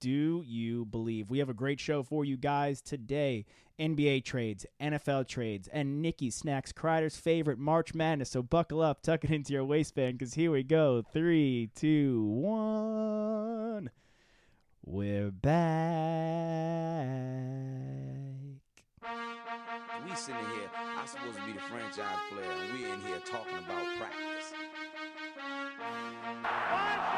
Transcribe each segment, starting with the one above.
Do you believe? We have a great show for you guys today. NBA trades, NFL trades, and Nikki Snacks Kreider's favorite March Madness. So buckle up, tuck it into your waistband, because here we go. Three, two, one. We're back. We sitting here, I'm supposed to be the franchise player, and we're in here talking about practice. Five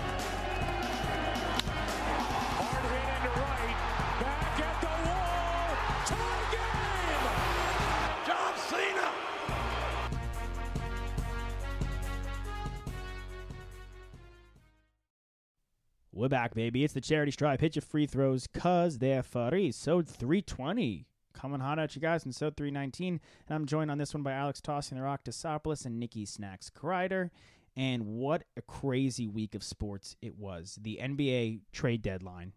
Back, baby. It's the charity stripe. Hit your free throws, cause they're free. So 320. Coming hot at you guys in so 319. And I'm joined on this one by Alex Tossing the Rock Desopoulos and Nikki Snacks Kreider. And what a crazy week of sports it was. The NBA trade deadline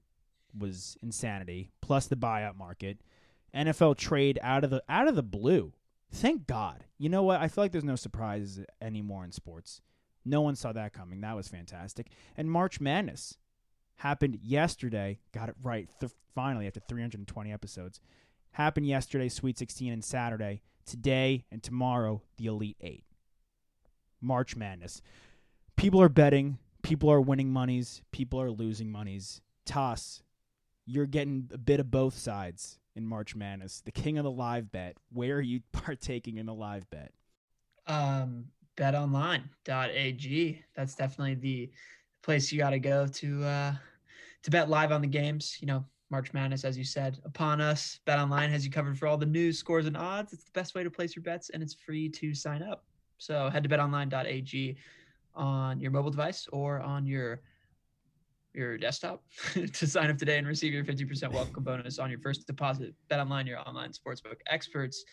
was insanity, plus the buyout market. NFL trade out of the out of the blue. Thank God. You know what? I feel like there's no surprises anymore in sports. No one saw that coming. That was fantastic. And March Madness happened yesterday. Got it right. Th- finally, after 320 episodes, happened yesterday. Sweet 16 and Saturday. Today and tomorrow, the Elite Eight. March Madness. People are betting. People are winning monies. People are losing monies. Toss, you're getting a bit of both sides in March Madness. The king of the live bet. Where are you partaking in the live bet? um, betonline.ag. That's definitely the place you got to go to uh, to bet live on the games. You know, March Madness, as you said, upon us. Bet Online has you covered for all the news, scores, and odds. It's the best way to place your bets, and it's free to sign up. So head to betonline.ag on your mobile device or on your your desktop to sign up today and receive your 50% welcome bonus on your first deposit. Bet online, your online sportsbook experts.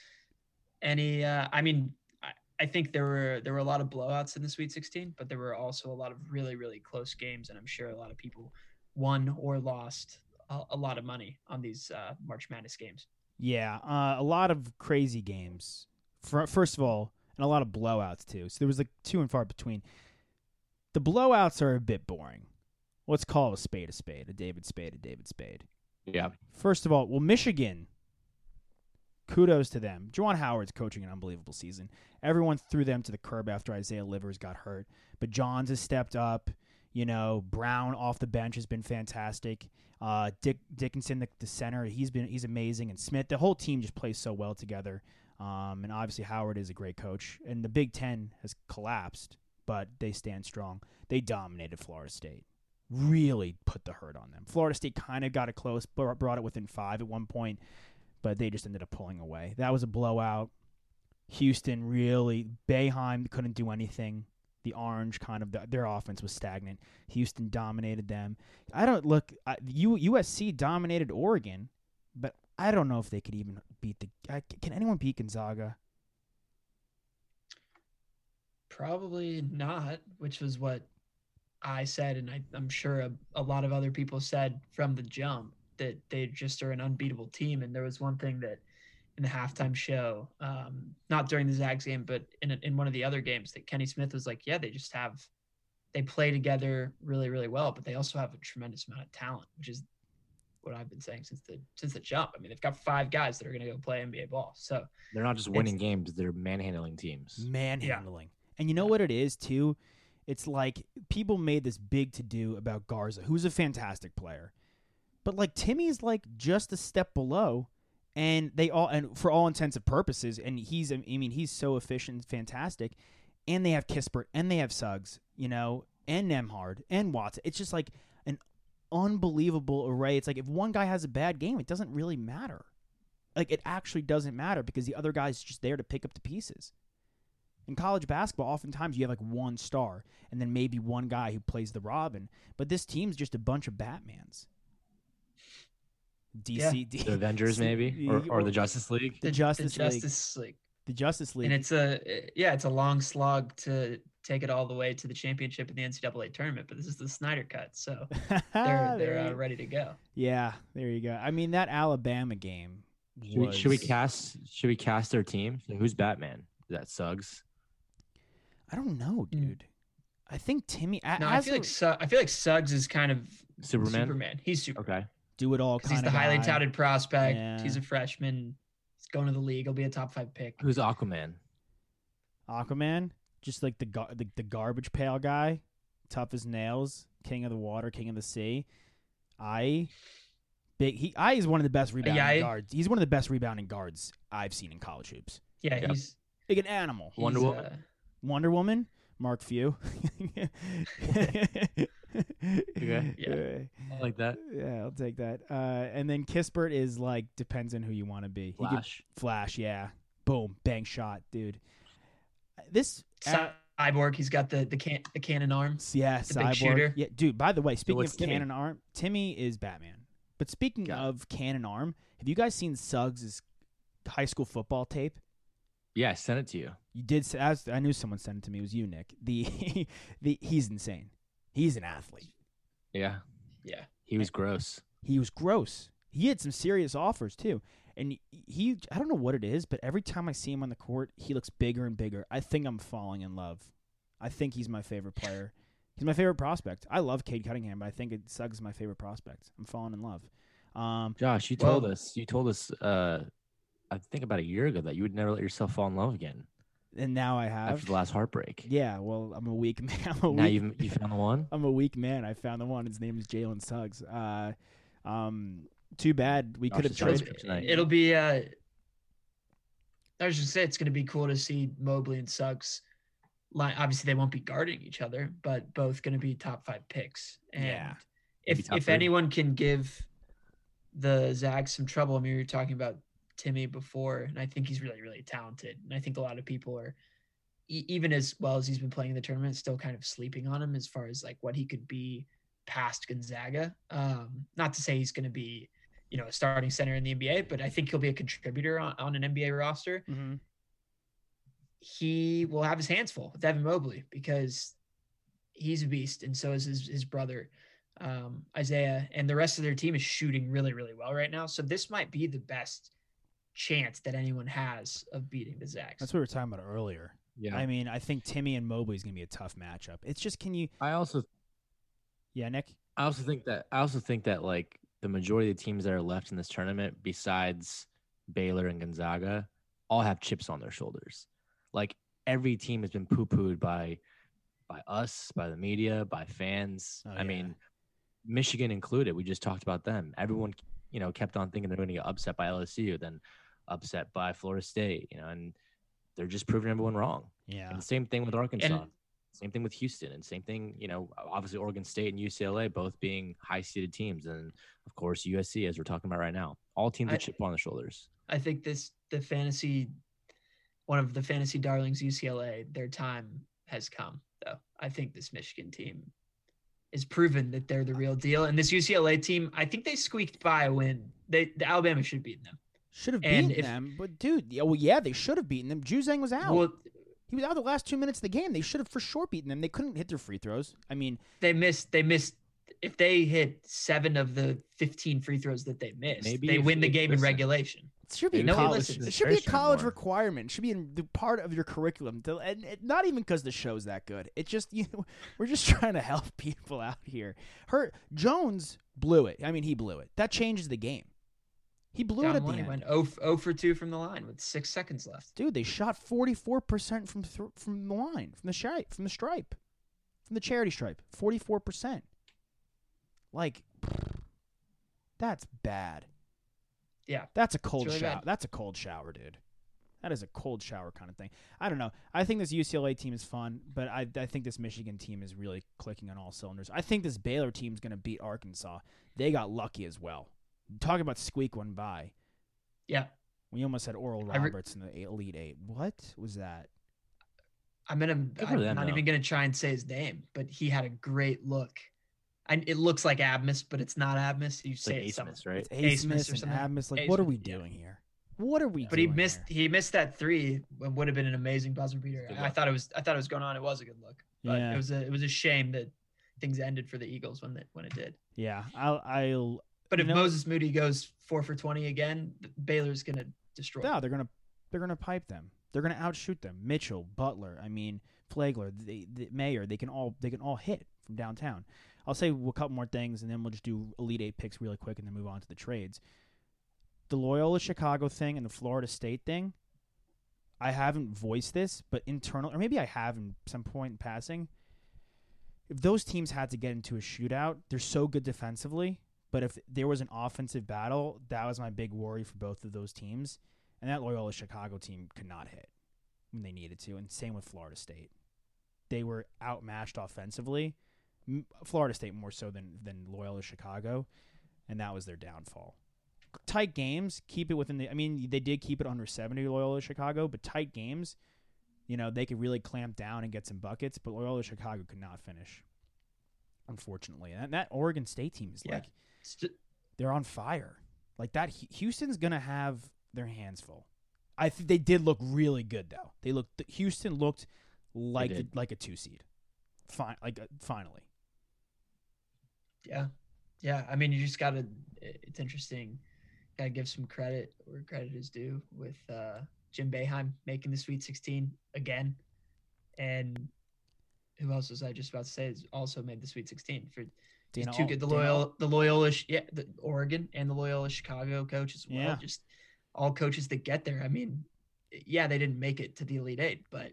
Any, uh, I mean, I, I think there were there were a lot of blowouts in the Sweet 16, but there were also a lot of really really close games, and I'm sure a lot of people won or lost a, a lot of money on these uh, March Madness games. Yeah, uh, a lot of crazy games. Fir- First of all, and a lot of blowouts too. So there was like two and far between. The blowouts are a bit boring. Let's call a spade a spade, a David Spade a David Spade. Yeah. First of all, well, Michigan. Kudos to them. Juwan Howard's coaching an unbelievable season. Everyone threw them to the curb after Isaiah Livers got hurt, but Johns has stepped up. You know, Brown off the bench has been fantastic. Uh, Dick Dickinson, the, the center, he's been he's amazing, and Smith. The whole team just plays so well together. Um, and obviously Howard is a great coach. And the Big Ten has collapsed, but they stand strong. They dominated Florida State. Really put the hurt on them. Florida State kind of got it close, br- brought it within five at one point, but they just ended up pulling away. That was a blowout. Houston really, Boeheim couldn't do anything. The Orange kind of their offense was stagnant. Houston dominated them. I don't look. I, U, USC dominated Oregon, but I don't know if they could even beat the. I, can anyone beat Gonzaga? Probably not, which was what I said, and I, I'm sure a, a lot of other people said from the jump that they just are an unbeatable team. And there was one thing that in the halftime show, um, not during the Zags game, but in a, in one of the other games, that Kenny Smith was like, "Yeah, they just have, they play together really, really well, but they also have a tremendous amount of talent, which is what I've been saying since the since the jump. I mean, they've got five guys that are going to go play NBA ball, so They're not just winning games; they're manhandling teams. Manhandling. And you know what it is too? It's like people made this big to do about Garza, who's a fantastic player. But like Timmy's like just a step below and they all and for all intents and purposes and he's I mean he's so efficient fantastic and they have Kispert and they have Suggs, you know, and Nembhard and Watts. It's just like an unbelievable array. It's like if one guy has a bad game, it doesn't really matter. Like it actually doesn't matter because the other guy's just there to pick up the pieces. In college basketball, oftentimes you have like one star and then maybe one guy who plays the Robin, but this team's just a bunch of Batmans. DC, D- The Avengers, maybe, or, or the Justice League. The Justice the League. Justice League. the Justice League. And it's a yeah, it's a long slog to take it all the way to the championship in the NCAA tournament. But this is the Snyder Cut, so they're they're uh, ready to go. Yeah, there you go. I mean that Alabama game. Should we, should we cast? Should we cast their team? So who's Batman? Is that Suggs? I don't know, Mm. dude. I think Timmy. No, I feel a like Su- I feel like Suggs is kind of Superman. Superman. He's super. Okay. Do it all. Because he's kinda the highly guy. touted prospect. Yeah. He's a freshman. He's going to the league. He'll be a top five pick. Who's Aquaman? Aquaman, just like the, gar- the the garbage pail guy, tough as nails, king of the water, king of the sea. I big he I is one of the best rebounding I- guards. He's one of the best rebounding guards I've seen in college hoops. Yeah, Yep. he's, Like an animal. Wonder Woman? uh, Wonder Woman, Mark Few. Okay. Yeah. I like that. Yeah, I'll take that. Uh, and then Kispert is like depends on who you want to be. He could- Flash. Flash, yeah. Boom, bang shot, dude. This Cyborg. He's got the the can the cannon arms. yeah, the big cyborg. shooter. Yeah, dude. By the way, speaking what's of Timmy? cannon arm, Timmy is Batman. But speaking Got of cannon arm, have you guys seen Suggs' high school football tape? Yeah, I sent it to you. You did. s- As I knew someone sent it to me. It was you, Nick. The the he's insane. He's an athlete. Yeah, Yeah. he was gross. He was gross. He had some serious offers too. And he, I don't know what it is, but every time I see him on the court, he looks bigger and bigger. I think I'm falling in love. I think he's my favorite player. He's my favorite prospect. I love Cade Cunningham, but I think it Suggs is my favorite prospect. I'm falling in love. Um, Josh, you told Well- us. You told us. Uh, I think about a year ago that you would never let yourself fall in love again and now I have. after the last heartbreak. Yeah, well, I'm a weak man. I'm a Now weak you you found the one. I'm a weak man. I found the one. His name is Jalen Suggs. Uh, um, too bad we could have is traded. speak tonight. It'll be. uh I was just say it's going to be cool to see Mobley and Suggs. Line. Obviously, they won't be guarding each other, but both going to be top five picks. And Yeah. If if three. anyone can give the Zags some trouble, I mean, you're talking about Timmy before, and I think he's really, really talented. And I think a lot of people are, e- even as well as he's been playing in the tournament, still kind of sleeping on him as far as like what he could be past Gonzaga. Um, not to say he's going to be, you know, a starting center in the NBA, but I think he'll be a contributor on, on an NBA roster. Mhm. He will have his hands full with Evan Mobley because he's a beast, and so is his, his brother um, Isaiah, and the rest of their team is shooting really, really well right now. So this might be the best chance that anyone has of beating the Zags. That's what we were talking about earlier. Yeah. I mean, I think Timmy and Mobley is going to be a tough matchup. It's just, can you? I also Yeah, Nick. I also think that I also think that like the majority of the teams that are left in this tournament, besides Baylor and Gonzaga, all have chips on their shoulders. Like every team has been poo pooed by by us, by the media, by fans. Oh, I yeah. mean, Michigan included. We just talked about them. Everyone, you know, kept on thinking they're going to get upset by LSU, then upset by Florida State, you know, and they're just proving everyone wrong. Yeah. And same thing with Arkansas. same thing with Houston, and same thing, you know, obviously Oregon State and UCLA both being high seeded teams, and of course USC as we're talking about right now. All teams I- with chip on the shoulders. I think this the fantasy one of the fantasy darlings UCLA, their time has come though. I think this Michigan team is proven that they're the real deal. And this UCLA team, I think they squeaked by a win. They the Alabama should have beaten them. Should have and beaten if- them, but dude, yeah, well, yeah, they should have beaten them. Juzang was out. Well, he was out the last two minutes of the game. They should have for sure beaten them. They couldn't hit their free throws. I mean, they missed they missed if they hit seven of the 15 free throws that they missed, Maybe they if- win the if- game in regulation. It should be a Maybe college. listens. It should be a college requirement. It should be in the part of your curriculum. To, and it, not even because the show's that good. It just you know we're just trying to help people out here. Herb Jones blew it. I mean, he blew it. That changes the game. He blew Down it at the the end. went 0, 0 for 2 from the line with six seconds left. Dude, they shot forty four percent from th- from the line from the stripe from the stripe. from the charity stripe, 44%. Like, that's bad. Yeah. That's a cold really shower. bad. That's a cold shower, dude. That is a cold shower kind of thing. I don't know. I think this UCLA team is fun, but I, I think this Michigan team is really clicking on all cylinders. I think this Baylor team is going to beat Arkansas. They got lucky as well. Talk about squeak one by. Yeah. We almost had Oral I re- Roberts in the Elite Eight. What was that? I'm gonna. I'm not though. even gonna try and say his name, but he had a great look. And it looks like Abmas, but it's not Abmas. You It's say like it's something. Asmus, right? It's Asmus Asmus or and something. Admus. Like, what are we doing here? What are we But he missed. here? He missed that three. It would have been an amazing buzzer beater. I thought it was. I thought it was going on. It was a good look. But Yeah. it was a. It was a shame that things ended for the Eagles when that when it did. Yeah, I'll. I'll But if know- Moses Moody goes four for twenty again, Baylor's gonna destroy. no, they're gonna they're gonna pipe them. They're gonna outshoot them. Mitchell, Butler, I mean Flagler, the, the Mayor. They can all they can all hit from downtown. I'll say a couple more things, and then we'll just do Elite Eight picks really quick, and then move on to the trades. The Loyola Chicago thing and the Florida State thing. I haven't voiced this, but internal, or maybe I have in some point in passing. If those teams had to get into a shootout, they're so good defensively. But if there was an offensive battle, that was my big worry for both of those teams. And that Loyola Chicago team could not hit when they needed to. And same with Florida State. They were outmatched offensively. Florida State more so than, than Loyola Chicago. And that was their downfall. Tight games, keep it within the. I mean, they did keep it under 70 Loyola Chicago, but tight games, you know, they could really clamp down and get some buckets. But Loyola Chicago could not finish, unfortunately. And that Oregon State team is Yeah. like they're on fire. Like that, Houston's gonna have their hands full. I think they did look really good though. They looked. Houston looked like the, like a two seed. Fine, like uh, finally. Yeah, yeah. I mean, you just gotta. It's interesting. Gotta give some credit where credit is due with uh, Jim Boeheim making the Sweet 16 again, and who else was I just about to say is also made the Sweet 16 for these Dana two Al- good the Dana Al- Loyola the Loyola yeah the Oregon and the Loyola Chicago coach as well. Yeah. Just all coaches that get there. I mean, yeah, they didn't make it to the Elite Eight, but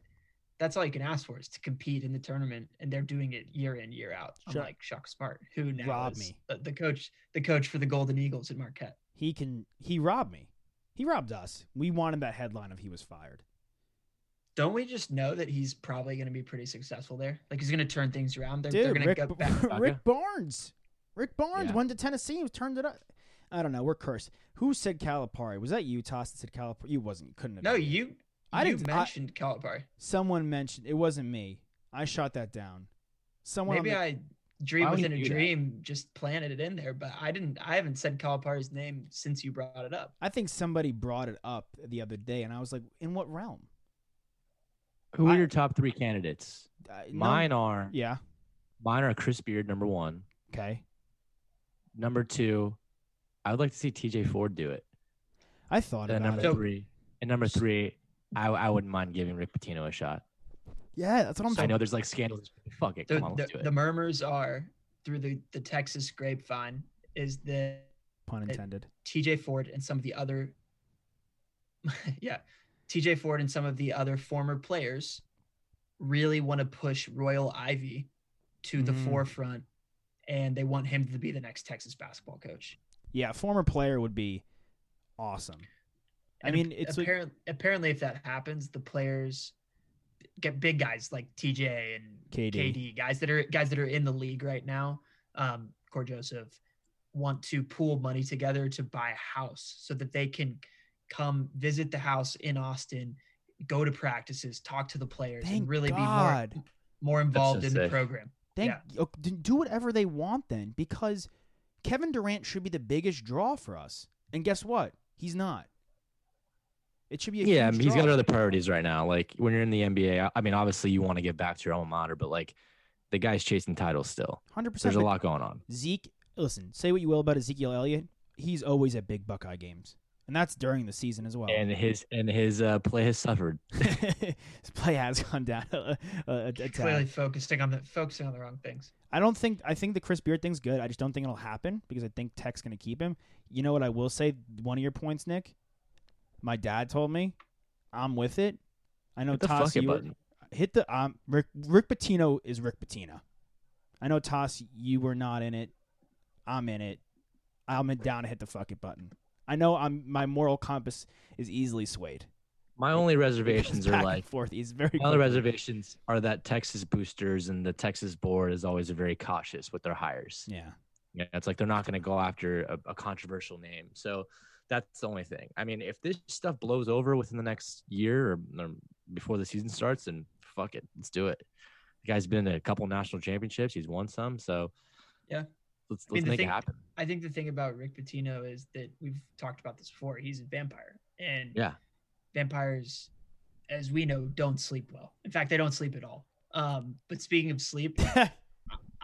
that's all you can ask for is to compete in the tournament, and they're doing it year in year out. Chuck- Unlike Shaka Smart, who now Rob is me. the- the coach, the coach for the Golden Eagles at Marquette. He can. He robbed me. He robbed us. We wanted that headline of he was fired. Don't we just know that he's probably going to be pretty successful there? Like he's going to turn things around. They're, Dude, they're going to go back. Rick Barnes. Rick Barnes Yeah. went to Tennessee. and Turned it up. I don't know. We're cursed. Who said Calipari? Was that you, Toss? That said Calipari? You wasn't. You couldn't have. No, you. I you didn't- I- mentioned Calipari. Someone mentioned it wasn't me. I shot that down. Someone. Maybe the- I dream Why within a do that? dream just planted it in there, but I didn't. I haven't said Calipari's name since you brought it up. I think somebody brought it up the other day, and I was like, "In what realm?" Who are I- your top three candidates? Uh, no- Mine are Yeah. mine are Chris Beard number one. Okay. Number two, I would like to see TJ Ford do it. I thought And about number it. So- three, and number three, I I wouldn't mind giving Rick Pitino a shot. yeah, that's what I'm saying. I know there's like scandals. Fuck it, The, come on, the, let's do it. the murmurs are through the the Texas grapevine is the Pun intended. TJ Ford and some of the other yeah, TJ Ford and some of the other former players really want to push Royal Ivey to the Mm. forefront and they want him to be the next Texas basketball coach. Yeah, former player would be awesome. I mean, ap- it's like- apparently if that happens, the players get big guys like TJ and KD. KD, guys that are guys that are in the league right now. Um, Cory Joseph want to pool money together to buy a house so that they can come visit the house in Austin, go to practices, talk to the players, Thank and really God. be more more involved in the program. Thank Yeah. do whatever they want then, because Kevin Durant should be the biggest draw for us. And guess what? He's not. It should be a yeah, I huge mean, he's got other priorities right now. Like when you're in the NBA, I- I mean, obviously you want to get back to your alma mater, but like the guy's chasing titles still. Hundred percent. There's a lot going on. Zeke, listen, say what you will about Ezekiel Elliott, he's always at big Buckeye games, and that's during the season as well. And his and his uh, play has suffered. His play has gone down a, a, a tad. Clearly focusing on the focusing on the wrong things. I don't think I think the Chris Beard thing's good. I just don't think it'll happen because I think Tech's going to keep him. You know what I will say? One of your points, Nick. My dad told me, I'm with it. I know Toss, you were- hit the um Rick Rick Pitino is Rick Pitino. I know Toss, you were not in it. I'm in it. I'm down to hit the fuck it button. I know I'm my moral compass is easily swayed. My only reservations are like forth. He's very my quickly. reservations are that Texas boosters and the Texas board is always very cautious with their hires. Yeah. Yeah, it's like they're not going to go after a, a controversial name. So that's the only thing. I mean, if this stuff blows over within the next year or, or before the season starts, then fuck it, let's do it. The guy's been in a couple national championships. He's won some. So Yeah. let's I mean, let's the make thing- it happen. I think the thing about Rick Pitino is that we've talked about this before. He's a vampire, and Yeah. vampires, as we know, don't sleep well. In fact, they don't sleep at all. Um, but speaking of sleep,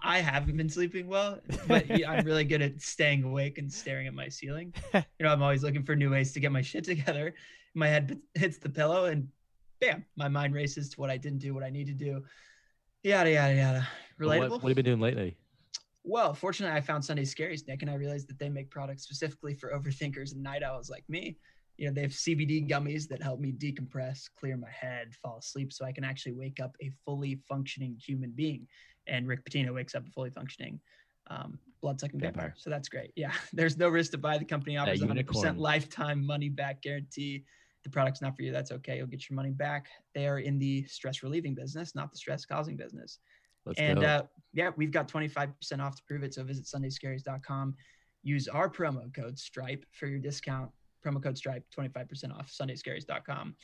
I haven't been sleeping well, but yeah, I'm really good at staying awake and staring at my ceiling. You know, I'm always looking for new ways to get my shit together. My head hits the pillow, and bam, my mind races to what I didn't do, what I need to do. Yada yada yada. Relatable. What, what have you been doing lately? Well, fortunately, I found Sunday Scaries, Nick, and I realized that they make products specifically for overthinkers and night owls like me. You know, they have CBD gummies that help me decompress, clear my head, fall asleep, so I can actually wake up a fully functioning human being. And Rick Pitino wakes up a fully functioning um, blood sucking vampire. Vampire. So that's great. Yeah, there's no risk to buy. The company offers a 100% lifetime money back guarantee. The product's not for you. That's okay. You'll get your money back. They are in the stress relieving business, not the stress causing business Let's and go. uh, yeah, we've got 25% off to prove it. So visit sundayscaries.com. Use our promo code STRIPE for your discount. Promo code STRIPE, 25% off sundayscaries.com.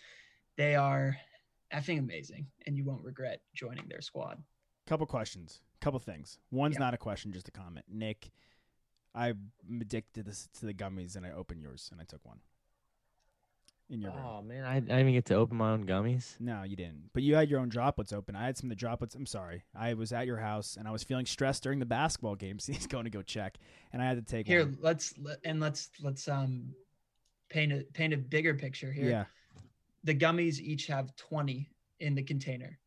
They are effing amazing, and you won't regret joining their squad. Couple questions. Couple things. One's Yeah. not a question, just a comment. Nick, I'm addicted to, this, to the gummies, and I opened yours, and I took one. In your room. oh man, I, I didn't even get to open my own gummies. No, you didn't. But you had your own droplets open. I had some of the droplets. I'm sorry. I was at your house and I was feeling stressed during the basketball game. So he's going to go check, and I had to take Here, one. let's let- and let's let's um paint a paint a bigger picture here. Yeah. The gummies each have 20 in the container.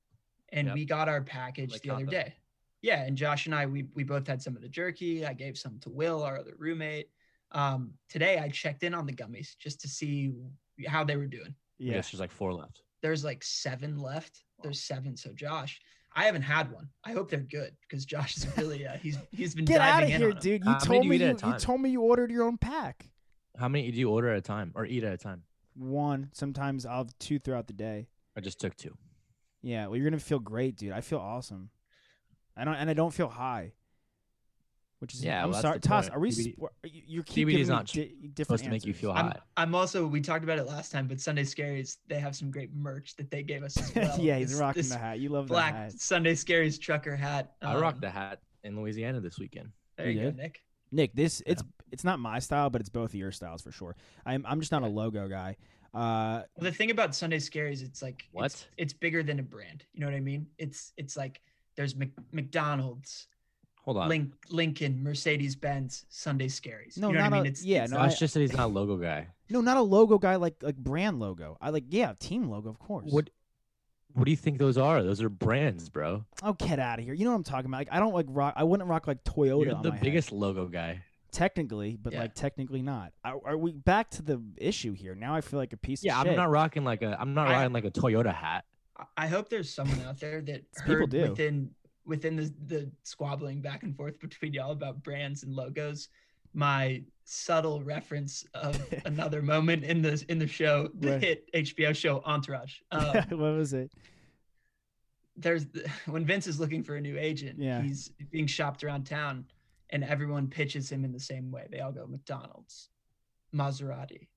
And Yep. we got our package Like the other count them. day. Yeah, and Josh and I we we both had some of the jerky. I gave some to Will, our other roommate. Um, today I checked in on the gummies just to see how they were doing. I Yeah. there's like four left. There's like seven left. There's seven. So Josh, I haven't had one. I hope they're good because Josh is really uh, he's he's been Get out diving of in here, dude. You How many told do you me eat you, you told me you ordered your own pack. How many do you order at a time or eat at a time? One. Sometimes I'll have two throughout the day. I just took two. Yeah. Well, you're gonna feel great, dude. I feel awesome. I don't, and I don't feel high. Which is Yeah, I'm well, sorry, Toss. Are we? CBD Sp- you, you're keep CBD is not di- different supposed to make you answers. feel I'm, high. I'm also we talked about it last time, but Sunday Scaries they have some great merch that they gave us as well. yeah, he's This- rocking this the hat. You love the black hat. Sunday Scaries trucker hat. I rocked Um, the hat in Louisiana this weekend. There you You go. Nick. Nick, this it's it's not my style, but it's both of your styles for sure. I'm I'm just not a logo guy. Uh, Well, the thing about Sunday Scaries, it's like What? It's, it's bigger than a brand. You know what I mean? It's it's like there's Mc, McDonald's, Hold on. Link, Lincoln, Mercedes Benz, Sunday Scaries. No, you know what not I mean? a- It's yeah, it's no, like- Josh just said he's not a logo guy. no, not a logo guy like like brand logo. I like yeah, team logo of course. What What do you think those are? Those are brands, bro. Oh, get out of here! You know what I'm talking about. Like I don't like rock. I wouldn't rock like Toyota. You're on the my head. biggest logo guy. Technically, but Yeah. like technically not. Are, are we back to the issue here? Now I feel like a piece Yeah, of shit. I'm not rocking like a. I'm not I- rocking like a Toyota hat. I- I hope there's someone out there that People heard do. within within the the squabbling back and forth between y'all about brands and logos. My subtle reference of another moment in the in the show, the Right. hit HBO show Entourage. Um, what was it? there's the, when Vince is looking for a new agent, Yeah. he's being shopped around town, and everyone pitches him in the same way. They all go McDonald's, Maserati,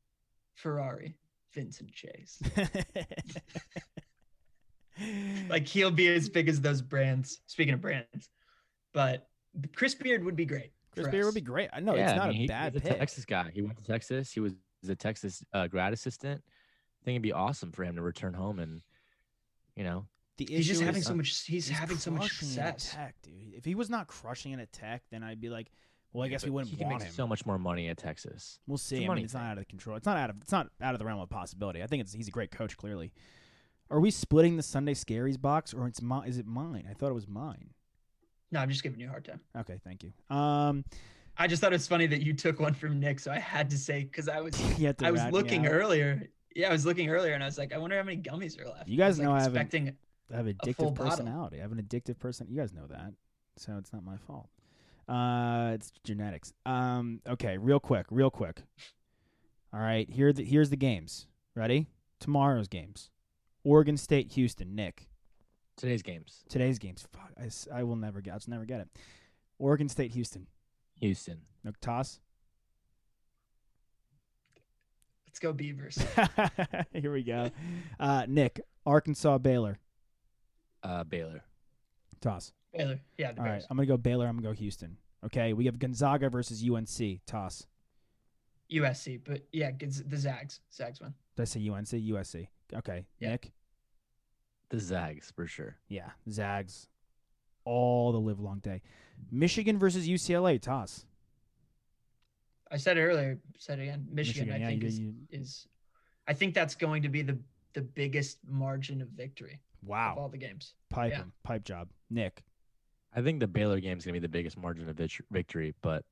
Ferrari, Vincent Chase. like he'll be as big as those brands. Speaking of brands, but Chris Beard would be great. Chris Beard us. would be great. I know yeah, it's I not mean, a he- bad he's a pick. Texas guy. He went to Texas. He was a Texas uh, grad assistant. I think it'd be awesome for him to return home and, you know, The He's just issue having is, so much. He's, having so much crushing success. Tech, dude. If he was not crushing it at Tech, then I'd be like, well, I guess we wouldn't he can want make him. so much more money at Texas. We'll a see. I mean, it's thing. not out of control. It's not out of it's not out of the realm of possibility. I think it's he's a great coach. Clearly, are we splitting the Sunday Scaries box, or it's my, is it mine? I thought it was mine. No, I'm just giving you a hard time. Okay, thank you. Um, I just thought it was funny that you took one from Nick, so I had to say because I was you had to I was looking earlier. Yeah, I was looking earlier, and I was like, I wonder how many gummies are left. You guys I was, know I like, haven't- expecting. I have addictive bottle. personality. I have an addictive person. You guys know that. so it's not my fault. Uh, it's genetics. Um, okay, real quick, real quick. All right, here the, here's the games. Ready? Tomorrow's games. Oregon State, Houston. Nick. Today's games. Today's games. Fuck, I, I will never get. I'll just never get it. Oregon State, Houston. Houston. No, toss. Let's go Beavers. Here we go. Uh, Nick, Arkansas, Baylor. Uh, Baylor. Toss. Baylor. Yeah, the All right, Bears. I'm gonna go Baylor. I'm gonna go Houston. Okay, we have Gonzaga versus UNC. Toss. USC, but yeah, the Zags. Zags win. Did I say UNC? USC. Okay, Yeah. Nick. The Zags for sure. Yeah, Zags. All the live long day. Michigan versus UCLA. Toss. I said it earlier. Said it again. Michigan, Michigan, I yeah, think you- is, you- is. I think that's going to be the the biggest margin of victory of all the games. Pipe yeah. 'em. Pipe job. Nick. I think the Baylor game is going to be the biggest margin of victory, but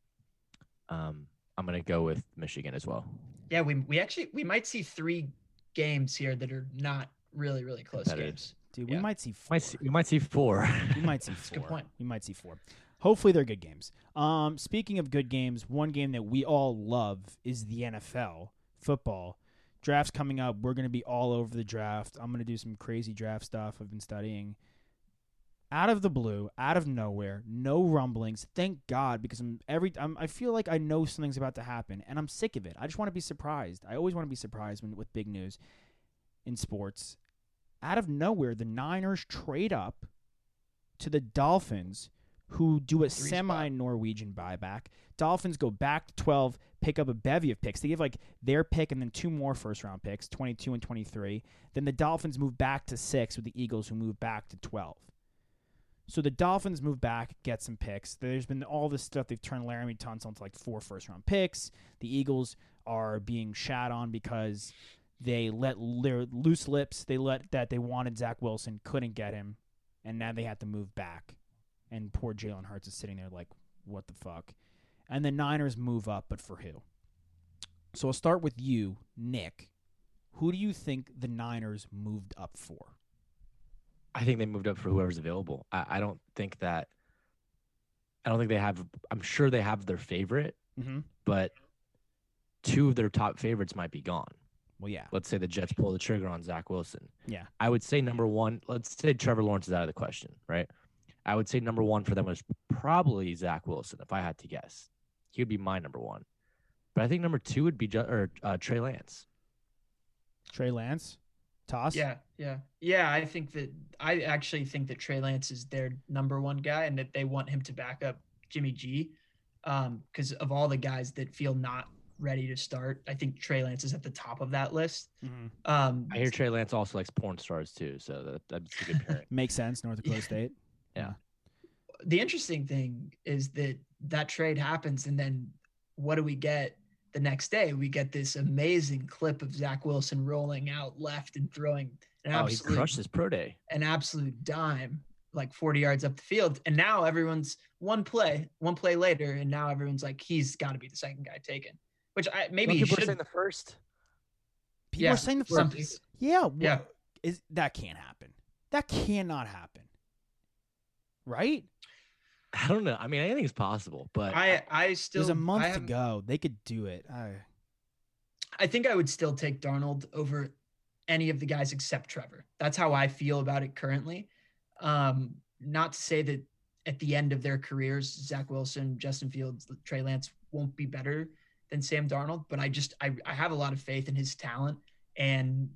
um, I'm going to go with Michigan as well. Yeah, we we actually we might see three games here that are not really really close games. Dude, we might see four. Might see, we might see four. We might see four. good point. We might see four. Hopefully, they're good games. Um, speaking of good games, one game that we all love is the NFL football. Draft's coming up. We're going to be all over the draft. I'm going to do some crazy draft stuff. I've been studying. Out of the blue, out of nowhere, no rumblings. Thank God, because I'm every. I'm, I feel like I know something's about to happen, and I'm sick of it. I just want to be surprised. I always want to be surprised when with big news in sports. Out of nowhere, the Niners trade up to the Dolphins, who do a semi Norwegian buyback. Dolphins go back to 12, pick up a bevy of picks. They give like their pick and then two more first round picks, 22 and 23. Then the Dolphins move back to six with the Eagles, who move back to 12. So the Dolphins move back, get some picks. There's been all this stuff. They've turned Laremy Tunsil into like four first round picks. The Eagles are being shat on because they let their loose lips. They let that they wanted Zach Wilson, couldn't get him, and now they have to move back. And poor Jalen Hurts is sitting there like, what the fuck? And the Niners move up, but for who? So I'll start with you, Nick. Who do you think the Niners moved up for? I think they moved up for whoever's available. I, I don't think that. I don't think they have. I'm sure they have their favorite, Mm-hmm. but two of their top favorites might be gone. Well, yeah. Let's say the Jets pull the trigger on Zach Wilson. Yeah. I would say number one. Let's say Trevor Lawrence is out of the question, right? I would say number one for them was probably Zach Wilson. If I had to guess, he would be my number one. But I think number two would be Ju- or uh, Trey Lance. Trey Lance, toss. Yeah, yeah, yeah. I think that I actually think that Trey Lance is their number one guy, and that they want him to back up Jimmy G, because of all the guys that feel not ready to start. I think Trey Lance is at the top of that list. Mhm. Um, I hear Trey Lance also likes porn stars too, so that, that's a good pairing. Makes sense. North Dakota Yeah. State. The interesting thing is that that trade happens, and then what do we get the next day? We get this amazing clip of Zach Wilson rolling out left and throwing an oh, he absolute crushed his pro day. an absolute dime, like 40 yards up the field. And now everyone's one play, one play later, and now everyone's like, he's got to be the second guy taken. Which I maybe he people are saying the first. People Yeah, are saying the first. Yeah. Yeah. Is that can't happen? That cannot happen. Right? I don't know. I mean, anything's possible, but I I still There's a month I to go. They could do it. I, I think I would still take Darnold over any of the guys except Trevor. That's how I feel about it currently. Um, not to say that at the end of their careers, Zach Wilson, Justin Fields, Trey Lance won't be better than Sam Darnold, but I just I, I have a lot of faith in his talent and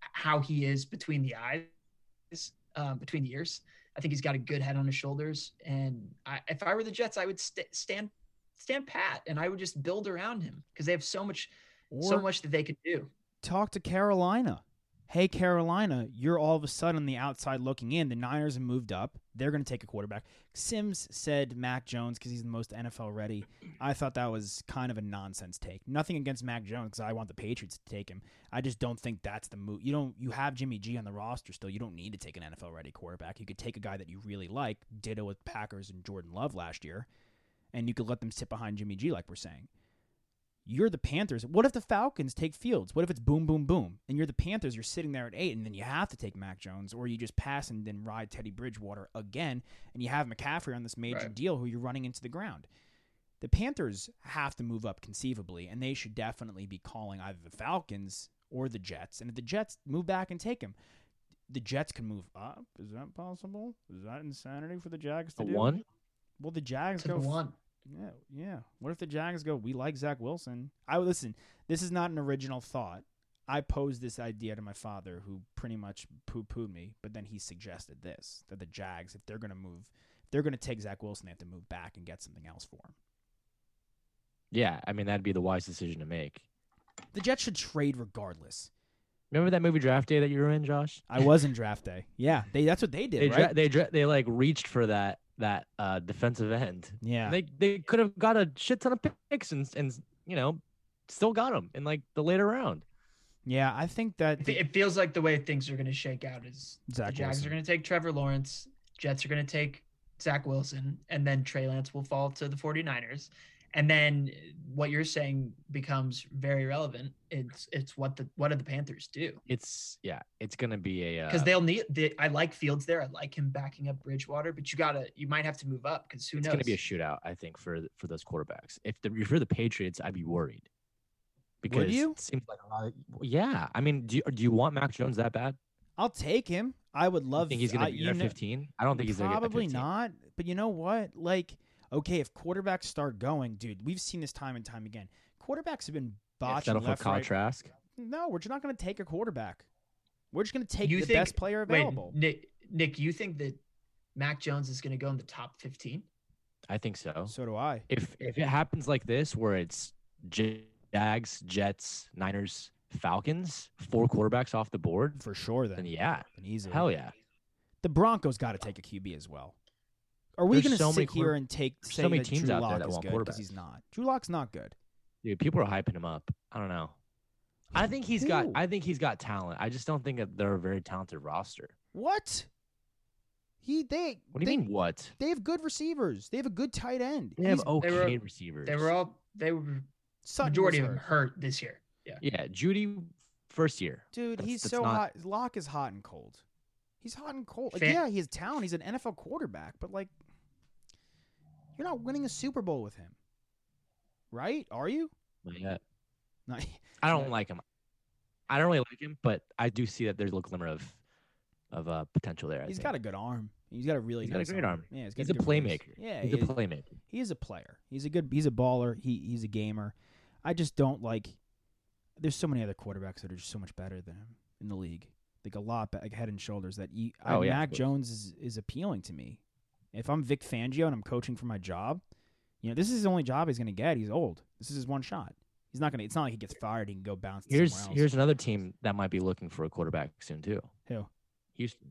how he is between the eyes, um, between the ears. I think he's got a good head on his shoulders, and I, if I were the Jets, I would st- stand stand pat and I would just build around him because they have so much or so much that they could do. talk to Carolina. Hey, Carolina, you're all of a sudden the outside looking in. The Niners have moved up. They're going to take a quarterback. Sims said Mac Jones because he's the most NFL ready. I thought that was kind of a nonsense take. Nothing against Mac Jones because I want the Patriots to take him. I just don't think that's the move. You don't. You have Jimmy G on the roster still. You don't need to take an NFL ready quarterback. You could take a guy that you really like. Ditto with Packers and Jordan Love last year, and you could let them sit behind Jimmy G like we're saying. You're the Panthers. What if the Falcons take Fields? What if it's boom, boom, boom? And you're the Panthers, you're sitting there at eight, and then you have to take Mac Jones, or you just pass and then ride Teddy Bridgewater again, and you have McCaffrey on this major Right. deal who you're running into the ground. The Panthers have to move up conceivably, and they should definitely be calling either the Falcons or the Jets. And if the Jets move back and take him, the Jets can move up. Is that possible? Is that insanity for the Jags to The do? one? Well, the Jags To go the one. Yeah, yeah. What if the Jags go? We like Zach Wilson. I listen. This is not an original thought. I posed this idea to my father, who pretty much poo pooed me, but then he suggested this: that the Jags, if they're going to move, if they're going to take Zach Wilson, they have to move back and get something else for him. Yeah, I mean that'd be the wise decision to make. The Jets should trade regardless. Remember that movie Draft Day that you were in, Josh? I was in draft day. Yeah, they that's what they did, They right? dra- they dra- they like reached for that that uh defensive end. yeah, They they could have got a shit ton of picks and and you know still got them in like the later round. yeah. I think that It It feels like the way things are going to shake out is Zach the Jags Wilson. are going to take Trevor Lawrence, Jets are going to take Zach Wilson, and then Trey Lance will fall to the 49ers. And then what you're saying becomes very relevant. It's it's what the what do the Panthers do? It's yeah, it's gonna be a Because uh, they'll need. They, I like Fields there. I like him backing up Bridgewater, but you gotta you might have to move up because who it's knows? gonna be a shootout. I think for for those quarterbacks. If the if you're the Patriots, I'd be worried because you? it seems like a lot. Of, yeah, I mean, do you, do you want Mac Jones that bad? I'll take him. I would You love. think he's gonna I- be you there 15? I don't think he's gonna get Probably 15. not. But you know what? Like, okay, if quarterbacks start going, dude, we've seen this time and time again. Quarterbacks have been botching Settle for left, Kyle right. Trask. No, we're just not going to take a quarterback. We're just going to take You the think- best player Wait, available. Nick, Nick, you think that Mac Jones is going to go in the top 15? I think so. So do I. If if it happens like this, where it's Jags, Jets, Niners, Falcons, four quarterbacks off the board, For sure, then. then yeah, Then easily. hell yeah. The Broncos got to take a QB as well. Are we going to so many sit here quarter- and take there's say so many that teams Drew out there Lock that is want good because he's not? Drew Lock's not good. Dude, people are hyping him up. I don't know. I think he's got. Who? I think he's got talent. I just don't think that they're a very talented roster. What? He they What do you they, mean? What? They have good receivers. They have a good tight end. They have He's- okay they were- receivers. They were all they were Sutton majority was of them hurt. hurt this year. Yeah. Yeah, Jeudy, first year. Dude, That's- he's that's so not- hot. Lock is hot and cold. He's hot and cold. Like, Fan- yeah, he has talent. He's an NFL quarterback, but like, you're not winning a Super Bowl with him, right? Are you? Not yet. Not, I don't like him. I don't really like him, but I do see that there's a little glimmer of of uh, potential there. I he's think. got a good arm. He's got a really He's got a great arm. Yeah, got He's a good release. playmaker. Yeah, he's he a is- playmaker. he is a player. He's a good. He's a baller. He he's a gamer. I just don't like. There's so many other quarterbacks that are just so much better than him in the league. Like a lot, like head and shoulders. That you, I, Oh, yeah, Mac. Jones is is appealing to me. If I'm Vic Fangio and I'm coaching for my job, you know this is his only job he's going to get. He's old. This is his one shot. He's not going to. It's not like he gets fired. He can go bounce. Here's else. here's another team that might be looking for a quarterback soon too. who. Houston.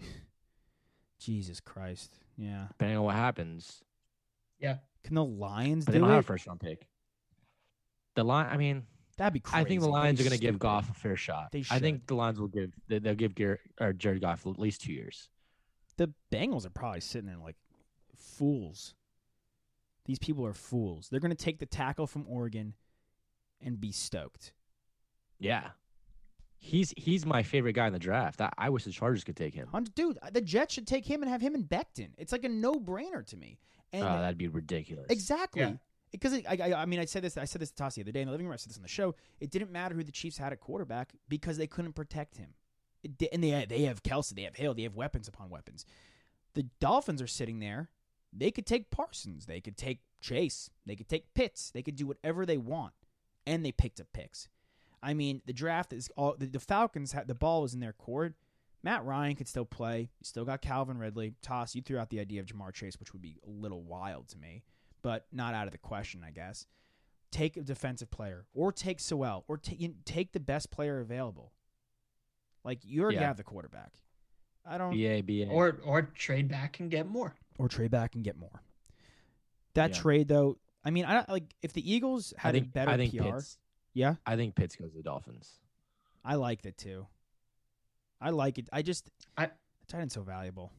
Jesus Christ. Yeah. Depending on what happens, Yeah. Can the Lions but they do don't have a first round pick. The line. I mean, That'd be crazy. I think the Lions are going to give. Goff a fair shot. They I think the Lions will give they- they'll give Garrett, or Jared Goff at least two years. The Bengals are probably sitting there like fools. These people are fools. They're going to take the tackle from Oregon and be stoked. Yeah, he's he's my favorite guy in the draft. I, I wish the Chargers could take him. Dude, the Jets should take him and have him in Becton. It's like a no-brainer to me. And Oh, that'd be ridiculous. exactly. Yeah. Because I, I, I mean, I said this. I said this to Toss the other day in the living room. I said this on the show. It didn't matter who the Chiefs had at quarterback because they couldn't protect him. And they they have Kelce, they have Hill, they have weapons upon weapons. The Dolphins are sitting there. They could take Parsons, they could take Chase, they could take Pitts, they could do whatever they want, and they picked up picks. I mean, the draft is all the, the Falcons had the ball was in their court. Matt Ryan could still play. You still got Calvin Ridley. Toss, you threw out the idea of Ja'Marr Chase, which would be a little wild to me, but not out of the question, I guess. Take a defensive player, or take Sewell, or you- take the best player available. Like you already Yeah. have the quarterback. I don't BA BA. Or or trade back and get more. or trade back and get more. That Yeah. trade though, I mean, I don't- like if the Eagles I had think a better I think PR. Pitts. Yeah, I think Pitts goes to the Dolphins. I liked it too. I like it. I just I- tight end's so valuable.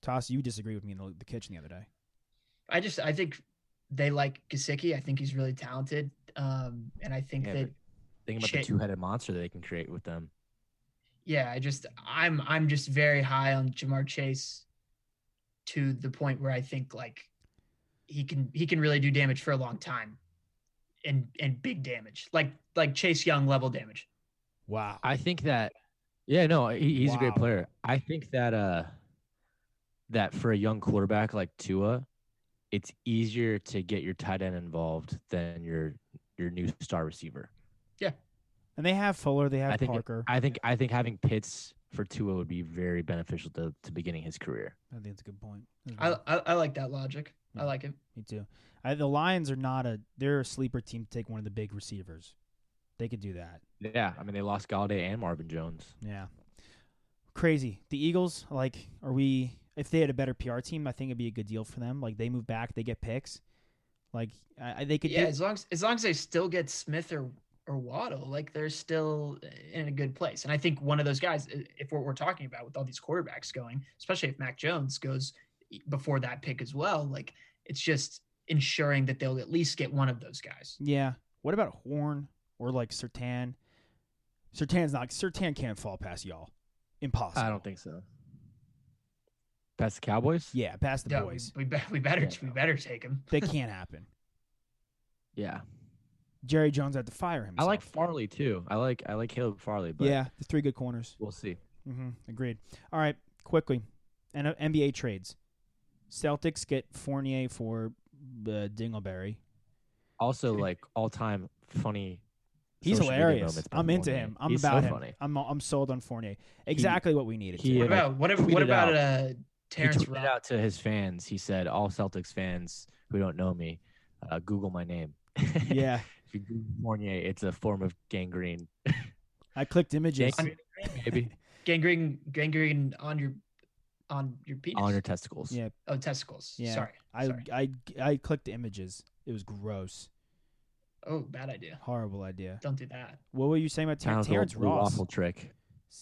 Toss, you disagree with me in the, the kitchen the other day. I just I think they like Gesicki. I think he's really talented. Um, and I think Yeah, that Think about Shit. the two-headed monster that they can create with them. Yeah, I just I'm I'm just very high on Ja'Marr Chase to the point where I think like he can he can really do damage for a long time and and big damage. Like like Chase Young level damage. Wow. I think that, yeah, no, he, he's a great player. I think that uh, that for a young quarterback like Tua, it's easier to get your tight end involved than your your new star receiver. And they have Fuller, they have I think Parker. I think I think having Pitts for Tua would be very beneficial to, to beginning his career. I think that's a good point. as I. I, I like that logic. I like it. Me too. I, the Lions are not a they're a sleeper team to take one of the big receivers. They could do that. Yeah, I mean they lost Golladay and Marvin Jones. Yeah. Crazy. The Eagles, like, are we if they had a better PR team, I think it'd be a good deal for them. Like they move back, they get picks. Like I, I- they could Yeah, do, as long as as long as they still get Smith or or Waddle, like they're still eh, in a good place. And I think one of those guys, if what we're talking about with all these quarterbacks going, especially if Mac Jones goes before that pick as well, like it's just ensuring that they'll at least get one of those guys. Yeah. What about Horn or like Surtain? Surtain's not Surtain can't fall past y'all. Impossible. I don't think so. Past the Cowboys? Yeah, past the Yeah, boys. we, we, be- we better Yeah, we better take him. That can't happen. Yeah. Jerry Jones had to fire him. I like Farley too. I like I like Caleb Farley, but Yeah, the three good corners. we'll see. hmm Agreed. All right, quickly, and uh, NBA trades. Celtics get Fournier for uh, Dingleberry. Also, like all time funny. He's hilarious. I'm into Fournier. him. I'm He's about so him. funny. I'm I'm sold on Fournier. Exactly what we needed. he, to. What about what, ab- what about out- uh, He Terrence tweeted Ross? out to his fans. He said, "All Celtics fans who don't know me, uh, Google my name. yeah, if you Google Fournier, it's a form of gangrene. I clicked images. Gangrene, maybe Gangrene gangrene on your on your penis. on your testicles. Yeah, oh testicles. Yeah. Sorry. I Sorry. I I clicked images. It was gross. Oh, bad idea. Horrible idea. Don't do that. What were you saying about Ter- Sounds Terrence Terrence Ross? Awful trick.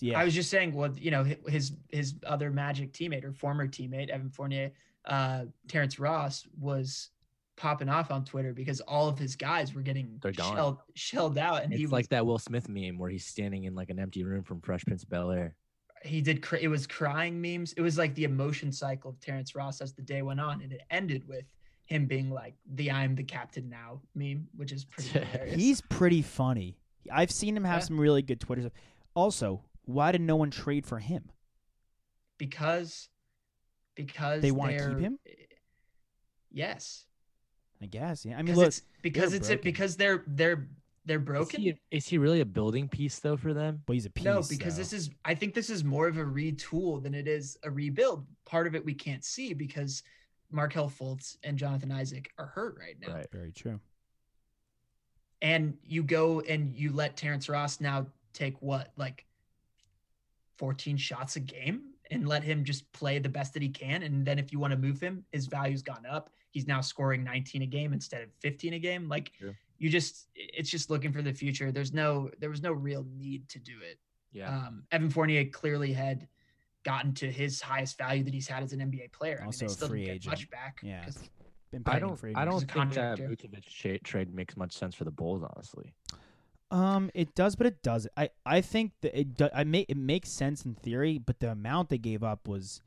Yeah, I was just saying, well, you know, his his other Magic teammate or former teammate, Evan Fournier, uh, Terrence Ross, was popping off on Twitter because all of his guys were getting They're gone. shelled shelled out, and It's he was, like that Will Smith meme where he's standing in like an empty room from Fresh Prince of Bel Air. he did. Cr- it was crying memes. It was like the emotion cycle of Terrence Ross as the day went on, and it ended with him being like the "I'm the captain now" meme, which is pretty hilarious. he's pretty funny. I've seen him have Yeah. some really good Twitter stuff. Also, why did no one trade for him? because because They wanna keep him? Yes, I guess. Yeah. I mean, because look, it's because they're it's broken. because they're they're they're Is broken. he, is he really a building piece though for them? But he's a piece. no, because though. this is I think this is more of a retool than it is a rebuild. Part of it we can't see because Markelle Fultz and Jonathan Isaac are hurt right now. Right. very true. And you go and you let Terrence Ross now take what, like 14 shots a game and let him just play the best that he can. And then if you want to move him, his value's gone up. He's now scoring 19 a game instead of 15 a game. Like True. you just it's just looking for the future. There's no there was no real need to do it. Yeah. Um, Evan Fournier clearly had gotten to his highest value that he's had as an NBA player. I Also mean, a they still free didn't get agent. much back. Yeah. Been I don't. for I don't think that. Vucevic trade makes much sense for the Bulls. Honestly, Um, it does, but it doesn't. I I think that it do, I make it makes sense in theory, but the amount they gave up was,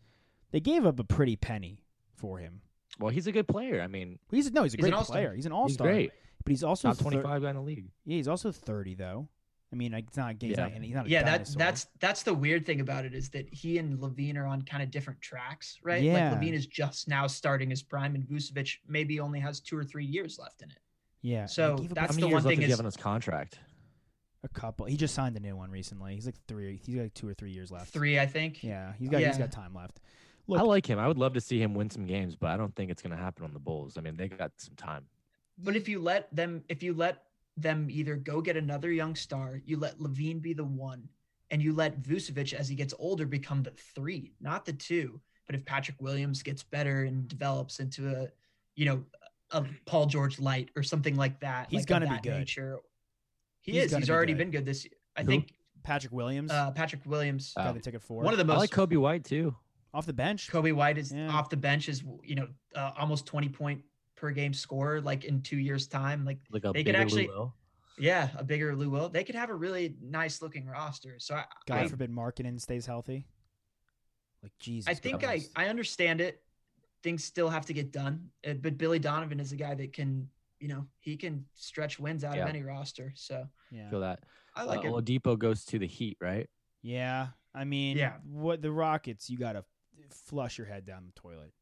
they gave up a pretty penny for him. well, he's a good player. I mean, He's no, he's a He's an great all-star. player. He's an all he's star. great. but he's also Top twenty-five guy in the league. Yeah, he's also thirty though. I mean, like, it's not. He's Yeah. not. He's not a yeah, that that's that's the weird thing about it is that he and LaVine are on kind of different tracks, right? Yeah. Like LaVine is just now starting his prime, and Vucevic maybe only has two or three years left in it. yeah. so they gave up that's How the many one years left thing does is- on his contract? A couple. He just signed a new one recently. He's like three. He's got like two or three years left. Three, I think. Yeah, he's got. He's Yeah. got time left. I like him. I would love to see him win some games, but I don't think it's going to happen on the Bulls. I mean, they got some time. But if you let them, if you let them either go get another young star, you let LaVine be the one, and you let Vucevic as he gets older become the three, not the two. But if Patrick Williams gets better and develops into a, you know, a Paul George light or something like that, He's like gonna be good. Nature, he He's is. He's already good. been good this. Year. I Who? think Patrick Williams uh, Patrick Williams, got Uh, the ticket for one of the most. I like Coby White too. off the bench. Coby White is Yeah. off the bench is you know uh, almost 20 point per game scorer like in two years time. Like Like a They could actually- Lou Will. yeah, a bigger Lou Will. They could have a really nice looking roster. So I, God I, forbid Markkanen stays healthy. Like Jesus. I think I, Christ. I understand it. Things still have to get done. uh, But Billy Donovan is a guy that can, you know, he can stretch wins out Yeah. of any roster. So yeah. Feel that. I like uh, it. Oladipo goes to the Heat, right? Yeah. I mean, Yeah. what the Rockets, you got to flush your head down the toilet.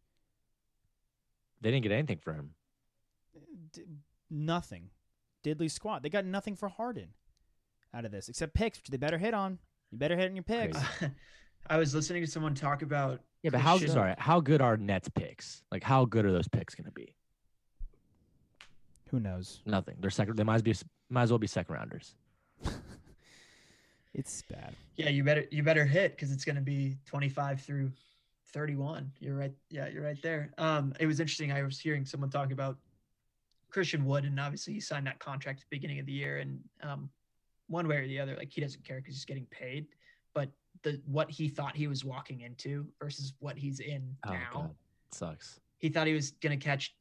They didn't get anything for him. D- nothing. Diddley squat. They got nothing for Harden out of this except picks, which they better hit on. You better hit on your picks. Crazy. I was listening to someone talk about Yeah, but how Christian- sorry, how good are Nets picks? Like how good are those picks going to be? Who knows? Nothing. They're second. They might as be might as well be second rounders. It's bad. Yeah, you better you better hit because it's going to be 25 through 31. You're right. Yeah, you're right there. Um, it was interesting. I was hearing someone talk about Christian Wood, and obviously he signed that contract at the beginning of the year, and um, one way or the other, like he doesn't care because he's getting paid. But the what he thought he was walking into versus what he's in Oh now, god, sucks. he thought he was going to catch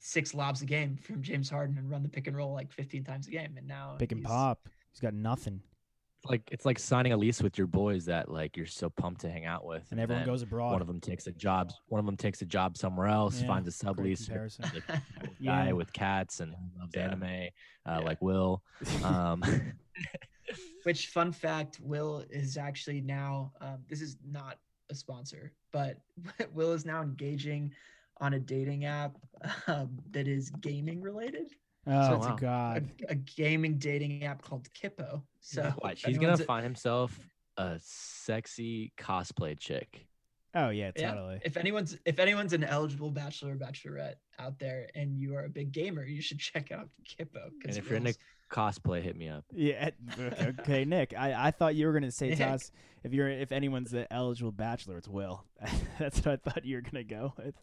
six lobs a game from James Harden and run the pick and roll like 15 times a game, and now Pick and pop. He's got nothing. It's like it's like signing a lease with your boys that like you're so pumped to hang out with, And everyone goes abroad. One of them takes a job. One of them takes a job somewhere else, Yeah, finds a sub great lease. guy Yeah. with cats and loves Yeah. anime, uh, Yeah. like Will. Um, Which fun fact, Will is actually now. Um, this is not a sponsor, but Will is now engaging on a dating app um, that is gaming related. Oh, it's wow. A, God. a gaming dating app called Kippo. So watch, if he's gonna anyone's- find himself a sexy cosplay chick. Oh, yeah, Yeah, totally. if anyone's if anyone's an eligible bachelor or bachelorette out there and you are a big gamer, you should check out Kippo. And if you're into cosplay, hit me up. Yeah. Okay, okay, Nick. I, I thought you were gonna say Nick. Toss. If you're if anyone's the eligible bachelor, it's Will. That's what I thought you were gonna go with.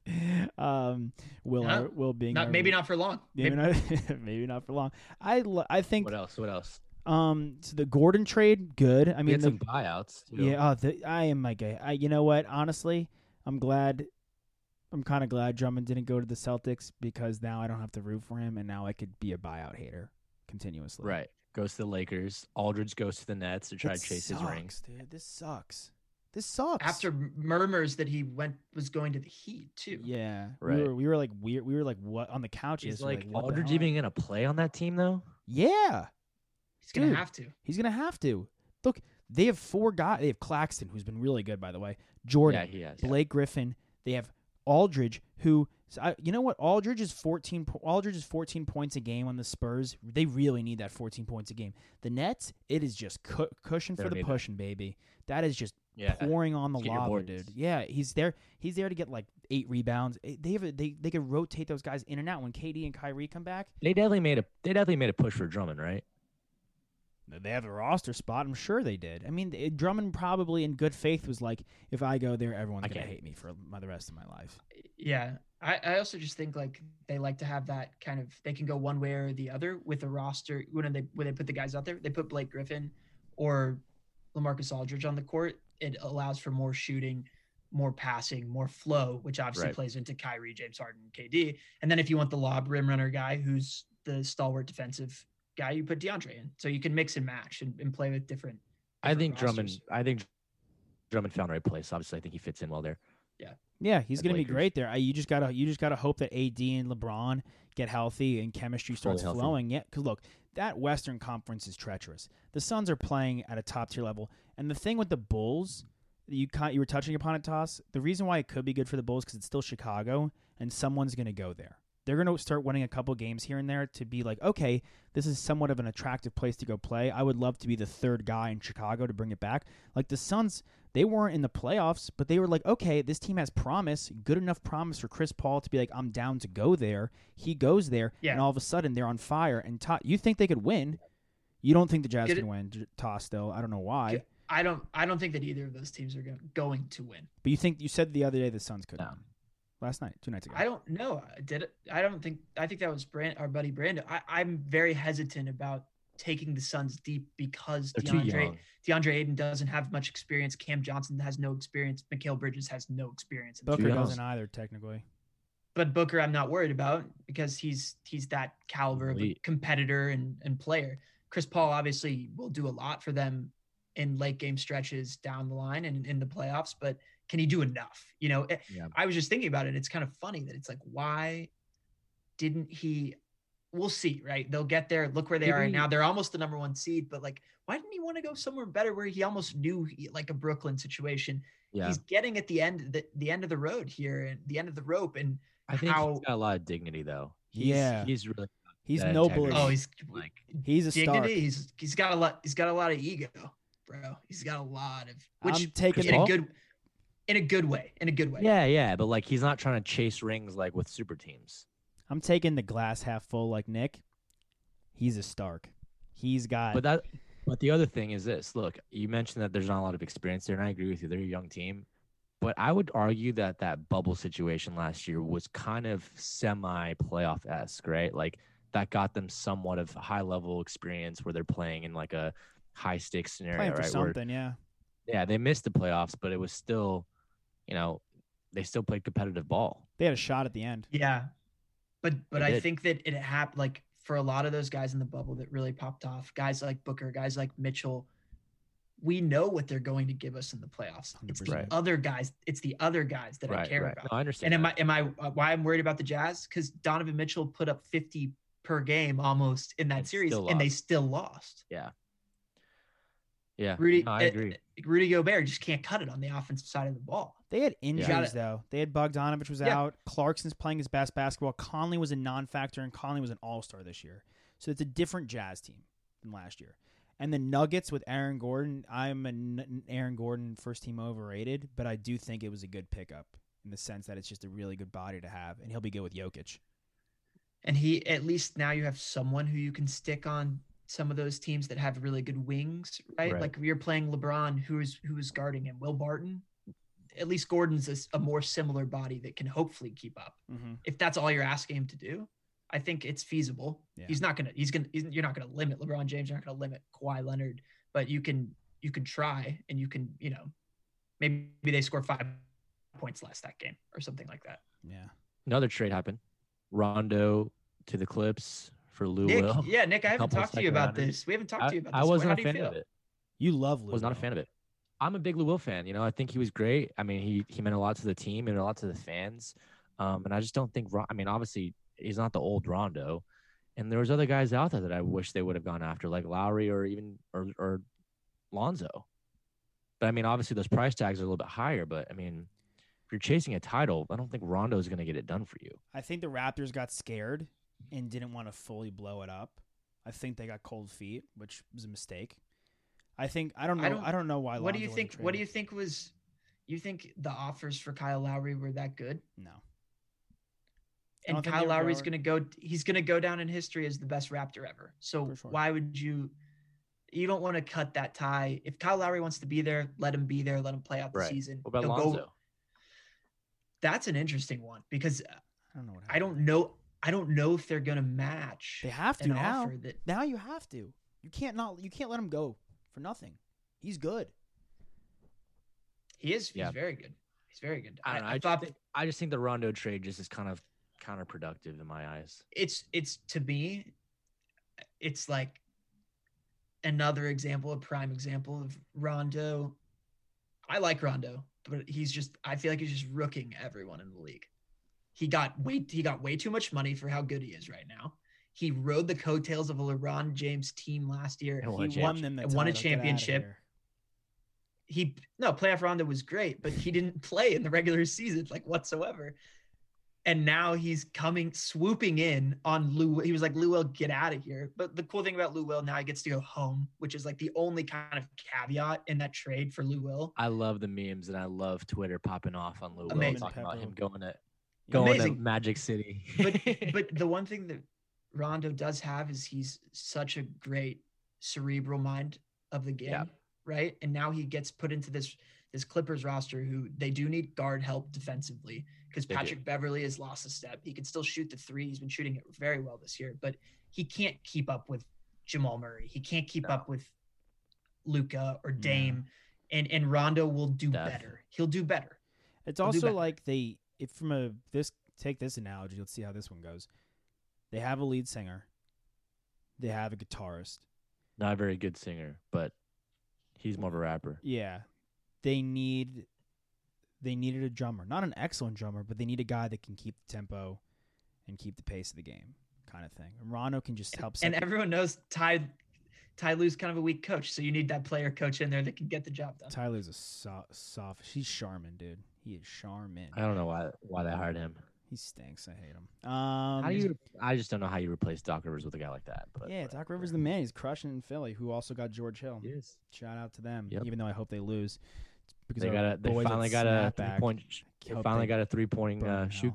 Um, Will No, our- Will being not our- maybe not for long. maybe Maybe- not maybe not for long. I I think What else? What else? um so the Gordon trade good. I I mean mean, the, some buyouts. Too. yeah. Oh, the, I am my guy. I you know what? Honestly, I'm glad. I'm kind of glad Drummond didn't go to the Celtics because now I don't have to root for him, and now I could be a buyout hater continuously. Right. Goes to the Lakers. Aldridge goes to the Nets to try It to chase sucks, his rings. dude. This sucks. This sucks. after murmurs that he went was going to the Heat too. yeah, Right. we were we were like weird. We were like what on the couches. Is we're like Aldridge hell? even gonna play on that team though? Yeah, He's gonna Dude. have to. he's gonna have to. Look, they have four guys. They have Claxton, who's been really good by the way. Jordan, Yeah, he has. Blake Griffin. They have Aldridge, who you know what? Aldridge is fourteen. Aldridge is fourteen points a game on the Spurs. They really need that fourteen points a game. The Nets, it is just cu- cushion for the need that. pushing, baby. That is just Yeah. pouring on the lava, dude. Yeah, he's there. He's there to get like eight rebounds. Eh, They have a, they they could rotate those guys in and out when KD and Kyrie come back. They definitely made a they definitely made a push for Drummond, right? They have a roster spot. I'm sure they did. I mean, eh, Drummond probably in good faith was like, if I go there, everyone's gonna hate me for my, the rest of my life. Yeah. I, I also just think like they like to have that kind of they can go one way or the other with a roster when they when they put the guys out there. They put Blake Griffin or LaMarcus Aldridge on the court. It allows for more shooting, more passing, more flow, which obviously Right. plays into Kyrie, James Harden, KD. And then if you want the lob rim runner guy who's the stalwart defensive guy, you put DeAndre in. So you can mix and match and, and play with different. I different think Drummond. I think Drummond found the right place. Obviously, I think he fits in well there. Yeah, Yeah, he's gonna be great there. I, you just gotta you just gotta hope that AD and LeBron get healthy and chemistry starts healthy. flowing. Yeah, because look, that Western Conference is treacherous. The Suns are playing at a top tier level, and the thing with the Bulls, you ca- you were touching upon it, Toss. The reason why it could be good for the Bulls because it's still Chicago, and someone's gonna go there. They're gonna start winning a couple games here and there to be like, okay, this is somewhat of an attractive place to go play. I would love to be the third guy in Chicago to bring it back. Like the Suns, they weren't in the playoffs, but they were like, okay, this team has promise, good enough promise for Chris Paul to be like, I'm down to go there. He goes there, Yeah. and all of a sudden they're on fire. And to- you think they could win? You don't think the Jazz Get can it- win? J- Toss still, I don't know why, Get- I don't I don't think that either of those teams are going to win. but you think you said the other day the Suns could No. win last night, two nights ago. I don't know. Did it? I don't think. I think that was Brand, our buddy Brandon. I, I'm very hesitant about taking the Suns deep because They're DeAndre. DeAndre Ayton doesn't have much experience. Cam Johnson has no experience. Mikal Bridges has no experience. Booker doesn't either, technically. but Booker, I'm not worried about because he's he's that caliber of a competitor and and player. Chris Paul obviously will do a lot for them in late game stretches down the line and in the playoffs, but can he do enough? You know, eh, Yeah. I was just thinking about it. It's kind of funny that it's like, why didn't he? We'll see, right? They'll get there. Look where they are right now. They're almost the number one seed, but like, why didn't he want to go somewhere better where he almost knew he, like a Brooklyn situation? Yeah, He's getting at the end, the, the end of the road here and the end of the rope. And I think how- he's got a lot of dignity though. He's, Yeah. he's really He's noble. oh, he's like he's a star. dignity. He's he's got a lot. He's got a lot of ego, bro. He's got a lot of which I'm taking in a good, in a good way. In a good way. yeah, yeah, but like he's not trying to chase rings like with super teams. I'm taking the glass half full like Nick. He's a Stark. He's got But that, but the other thing is this. Look, you mentioned that there's not a lot of experience there, and I agree with you. They're a young team, but I would argue that that bubble situation last year was kind of semi playoff esque, right? Like that got them somewhat of high level experience where they're playing in like a high stakes scenario, playing for right? Where, something. Yeah. yeah, they missed the playoffs, but it was still, you know, they still played competitive ball. They had a shot at the end. Yeah. But but They I did. think that it happened like for a lot of those guys in the bubble that really popped off, guys like Booker, guys like Mitchell, we know what they're going to give us in the playoffs. It's the 100%. other guys. It's the other guys that I care right. about. No, I understand. And am. I am I uh, why I'm worried about the Jazz? Because Donovan Mitchell put up 50 per game almost in that And series, and they still lost. Yeah, Yeah. Rudy, no, I uh, agree. Rudy Gobert just can't cut it on the offensive side of the ball. They had injuries Gotta- though. They had Bogdanovich was Yeah. out. Clarkson's playing his best basketball. Conley was a non-factor, and Conley was an all-star this year. So it's a different Jazz team than last year. And the Nuggets with Aaron Gordon, I'm an Aaron Gordon first team overrated, but I do think it was a good pickup in the sense that it's just a really good body to have, and he'll be good with Jokic. And he at least now you have someone who you can stick on some of those teams that have really good wings, right? Right. Like if you're playing LeBron, who is who is guarding him? Will Barton. At least Gordon's a more similar body that can hopefully keep up. Mm-hmm. If that's all you're asking him to do, I think it's feasible. Yeah. He's not gonna. He's gonna. He's, you're not gonna limit LeBron James. You're not gonna limit Kawhi Leonard. But you can. You can try, and you can. You know, maybe they score five points less that game or something like that. Yeah. Another trade happened. Rondo to the Clips for Lou Nick, Will. yeah, Nick, I haven't talked to you about rounders. this. We haven't talked I, to you about this. I wasn't How a fan of it. You love Lou. was not a fan of it. I'm a big Lou Will fan. You know, I think he was great. I mean, he he meant a lot to the team and a lot to the fans. Um, and I just don't think. I mean, obviously, he's not the old Rondo. And there was other guys out there that I wish they would have gone after, like Lowry or even or or Lonzo. But I mean, obviously, those price tags are a little bit higher. But I mean, if you're chasing a title, I don't think Rondo is going to get it done for you. I think the Raptors got scared and didn't want to fully blow it up. I think they got cold feet, which was a mistake. I think I don't know. I I don't- don't, know why. What do you think? What do you think was? You think the offers for Kyle Lowry were that good? No. And Kyle they were Lowry's going- going to go. He's going to go down in history as the best Raptor ever. So sure. why would you? You don't want to cut that tie. If Kyle Lowry wants to be there, let him be there. Let him play out the Right. season. What about He'll go- Lonzo? That's an interesting one because I don't know what. I don't know. I don't know if they're going to match. They have to an now. offer that Now you have to. You can't not. You can't let him go for nothing. He's good. he is. He's Yeah. very good. He's very good. I don't know. I, thought just think, I just think the Rondo trade just is kind of counterproductive in my eyes. it's it's to me it's like another example a prime example of rondo i like rondo but he's just i feel like he's just rooking everyone in the league he got way he got way too much money for how good he is right now he rode the coattails of a lebron james team last year And won he won them the And won a title. Get outta championship. he no playoff Rondo was great, but he didn't play in the regular season like whatsoever. And now he's coming swooping in on Lou. He was like, Lou will get out of here. But the cool thing about Lou Will now he gets to go home, which is like the only kind of caveat in that trade for Lou Will. I love the memes and I love Twitter popping off on Lou Will talking about him going to going Amazing. to Magic City. But but the one thing that Rondo does have is he's such a great cerebral mind of the game, Yeah. right? And now he gets put into this this Clippers roster who they do need guard help defensively because They do. Patrick Beverley has lost a step. He can still shoot the three. He's been shooting it very well this year, but he can't keep up with Jamal Murray. He can't keep No. up with Luka or No. Dame. And and Rondo will do Steph. better. He'll do better. It's They'll do also better. like they, if from a this take this analogy. Let's see how this one goes. They have a lead singer. They have a guitarist. Not a very good singer, but he's more of a rapper. Yeah. They need they needed a drummer. Not an excellent drummer, but they need a guy that can keep the tempo and keep the pace of the game kind of thing. And Rondo can just help And set- everyone knows Ty Ty Lue's kind of a weak coach, so you need that player coach in there that can get the job done. Tyler's a so- soft. She's Charmin, dude. He is Charmin. I don't know why why they hired him. He stinks. I hate him. Um, How do you? I just don't know how you replace Doc Rivers with a guy like that. But yeah, Doc Rivers the man. He's crushing in Philly. Who also got George Hill. Yes. Shout out to them. Yep. Even though I hope they lose. Because They got a. They finally got a three point. They finally they got a three point uh, shoot.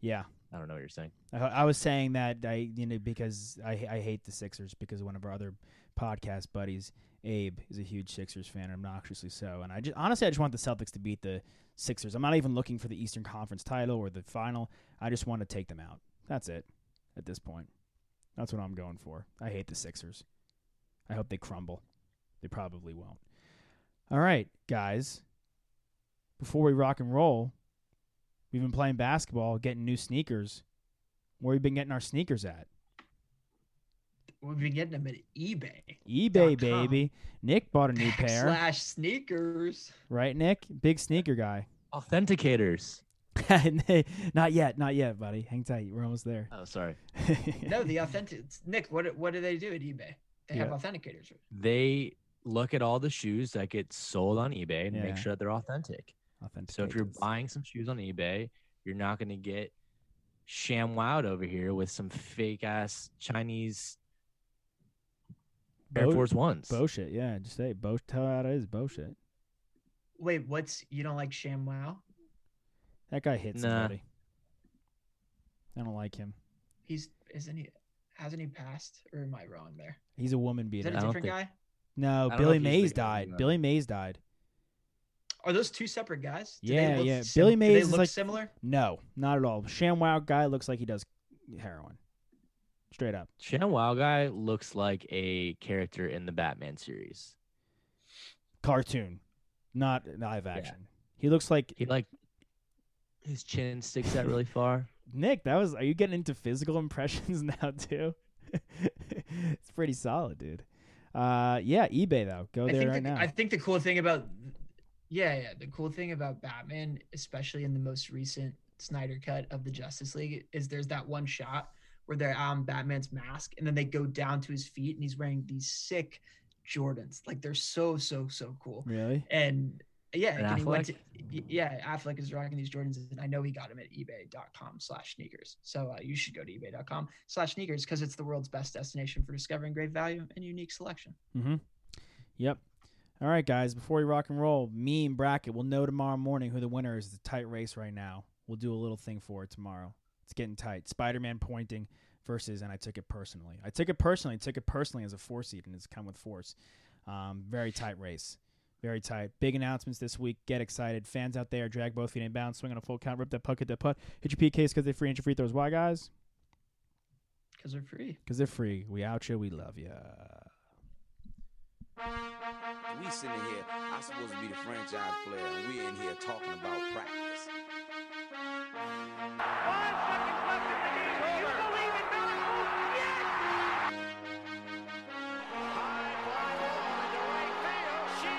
Yeah, I don't know what you're saying. I, I was saying that I you know because I I hate the Sixers because one of our other podcast buddies Abe is a huge Sixers fan, obnoxiously so. And I just honestly I just want the Celtics to beat the Sixers. I'm not even looking for the Eastern Conference title or the final. I just want to take them out. That's it. At this point, that's what I'm going for. I hate the Sixers. I hope they crumble. They probably won't. All right, guys. Before we rock and roll, we've been playing basketball, getting new sneakers. Where we been getting our sneakers at? We've been getting them at eBay. eBay, baby. Nick bought a new pair, Slash sneakers. right? Nick, big sneaker guy. Authenticators. not yet, not yet, buddy. Hang tight. We're almost there. Oh, sorry. No, the authentic Nick. What what do they do at eBay? They have authenticators. They look at all the shoes that get sold on eBay and Yeah. make sure that they're authentic. Authentic. So if you're buying some shoes on eBay, you're not going to get shamwowed over here with some fake ass Chinese Air Bo- Force Ones. bullshit, yeah, just say bo tell how it is bullshit. Wait, what's you don't like ShamWow? That guy hit Nah. somebody. I don't like him. He's isn't he? Hasn't he passed? Or am I wrong there? He's a woman Is beater. that a I don't different think- guy? No, I don't know Billy if he's the Mays died. Billy Mays died. Are those two separate guys? Do Yeah, they look yeah. sim- Billy do Mays they look like- similar. No, not at all. ShamWow guy looks like he does heroin. Straight up. ShamWow guy looks like a character in the Batman series. Cartoon, not live action. He looks like He like his chin sticks out really far. Nick. That was. Are you getting into physical impressions now too? it's pretty solid, dude. Uh, yeah, eBay though. Go I there think right the, now. I think the cool thing about yeah, yeah, the cool thing about Batman, especially in the most recent Snyder cut of the Justice League, is there's that one shot where they're on Batman's mask and then they go down to his feet and he's wearing these sick Jordans. Like they're so so so cool. really? And yeah, And and he went to, yeah, Affleck is rocking these Jordans, and I know he got them at eBay.com slash sneakers. So uh, you should go to eBay.com slash sneakers because it's the world's best destination for discovering great value and unique selection. Mm-hmm. Yep. All right, guys. Before we rock and roll, me and bracket. We'll know tomorrow morning who the winner is. It's a tight race right now. We'll do a little thing for it tomorrow. It's getting tight. Spider-Man pointing versus, and I took it personally. I took it personally. I took it personally as a four seed, and it's come with force. Um, very tight race. Very tight. Big announcements this week. Get excited. Fans out there, drag both feet in bounds, swing on a full count, rip that puck, hit that putt. Hit your PKs because they're free and your free throws. Why, guys? Because they're free. Because they're free. We out you. We love you. We sitting here, I'm supposed to be the franchise player, and we're in here talking about practice. Five seconds left in the game. Do you believe in miracles? Yes! High fly ball into right field. She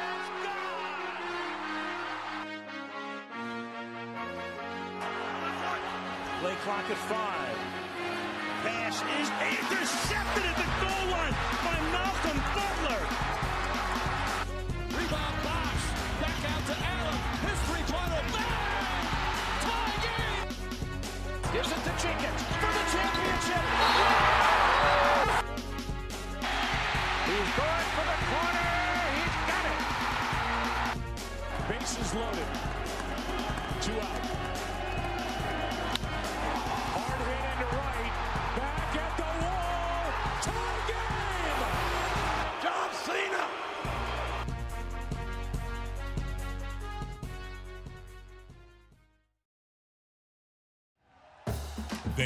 is gone! Play clock at five. Pass is intercepted at the goal line by Malcolm Butler. Rebound Bosh. Back out to Allen. His three-pointer. Bang! Tie game. Gives it to Jenkins for the championship. He's going for the corner. He's got it. Bases loaded. Two out.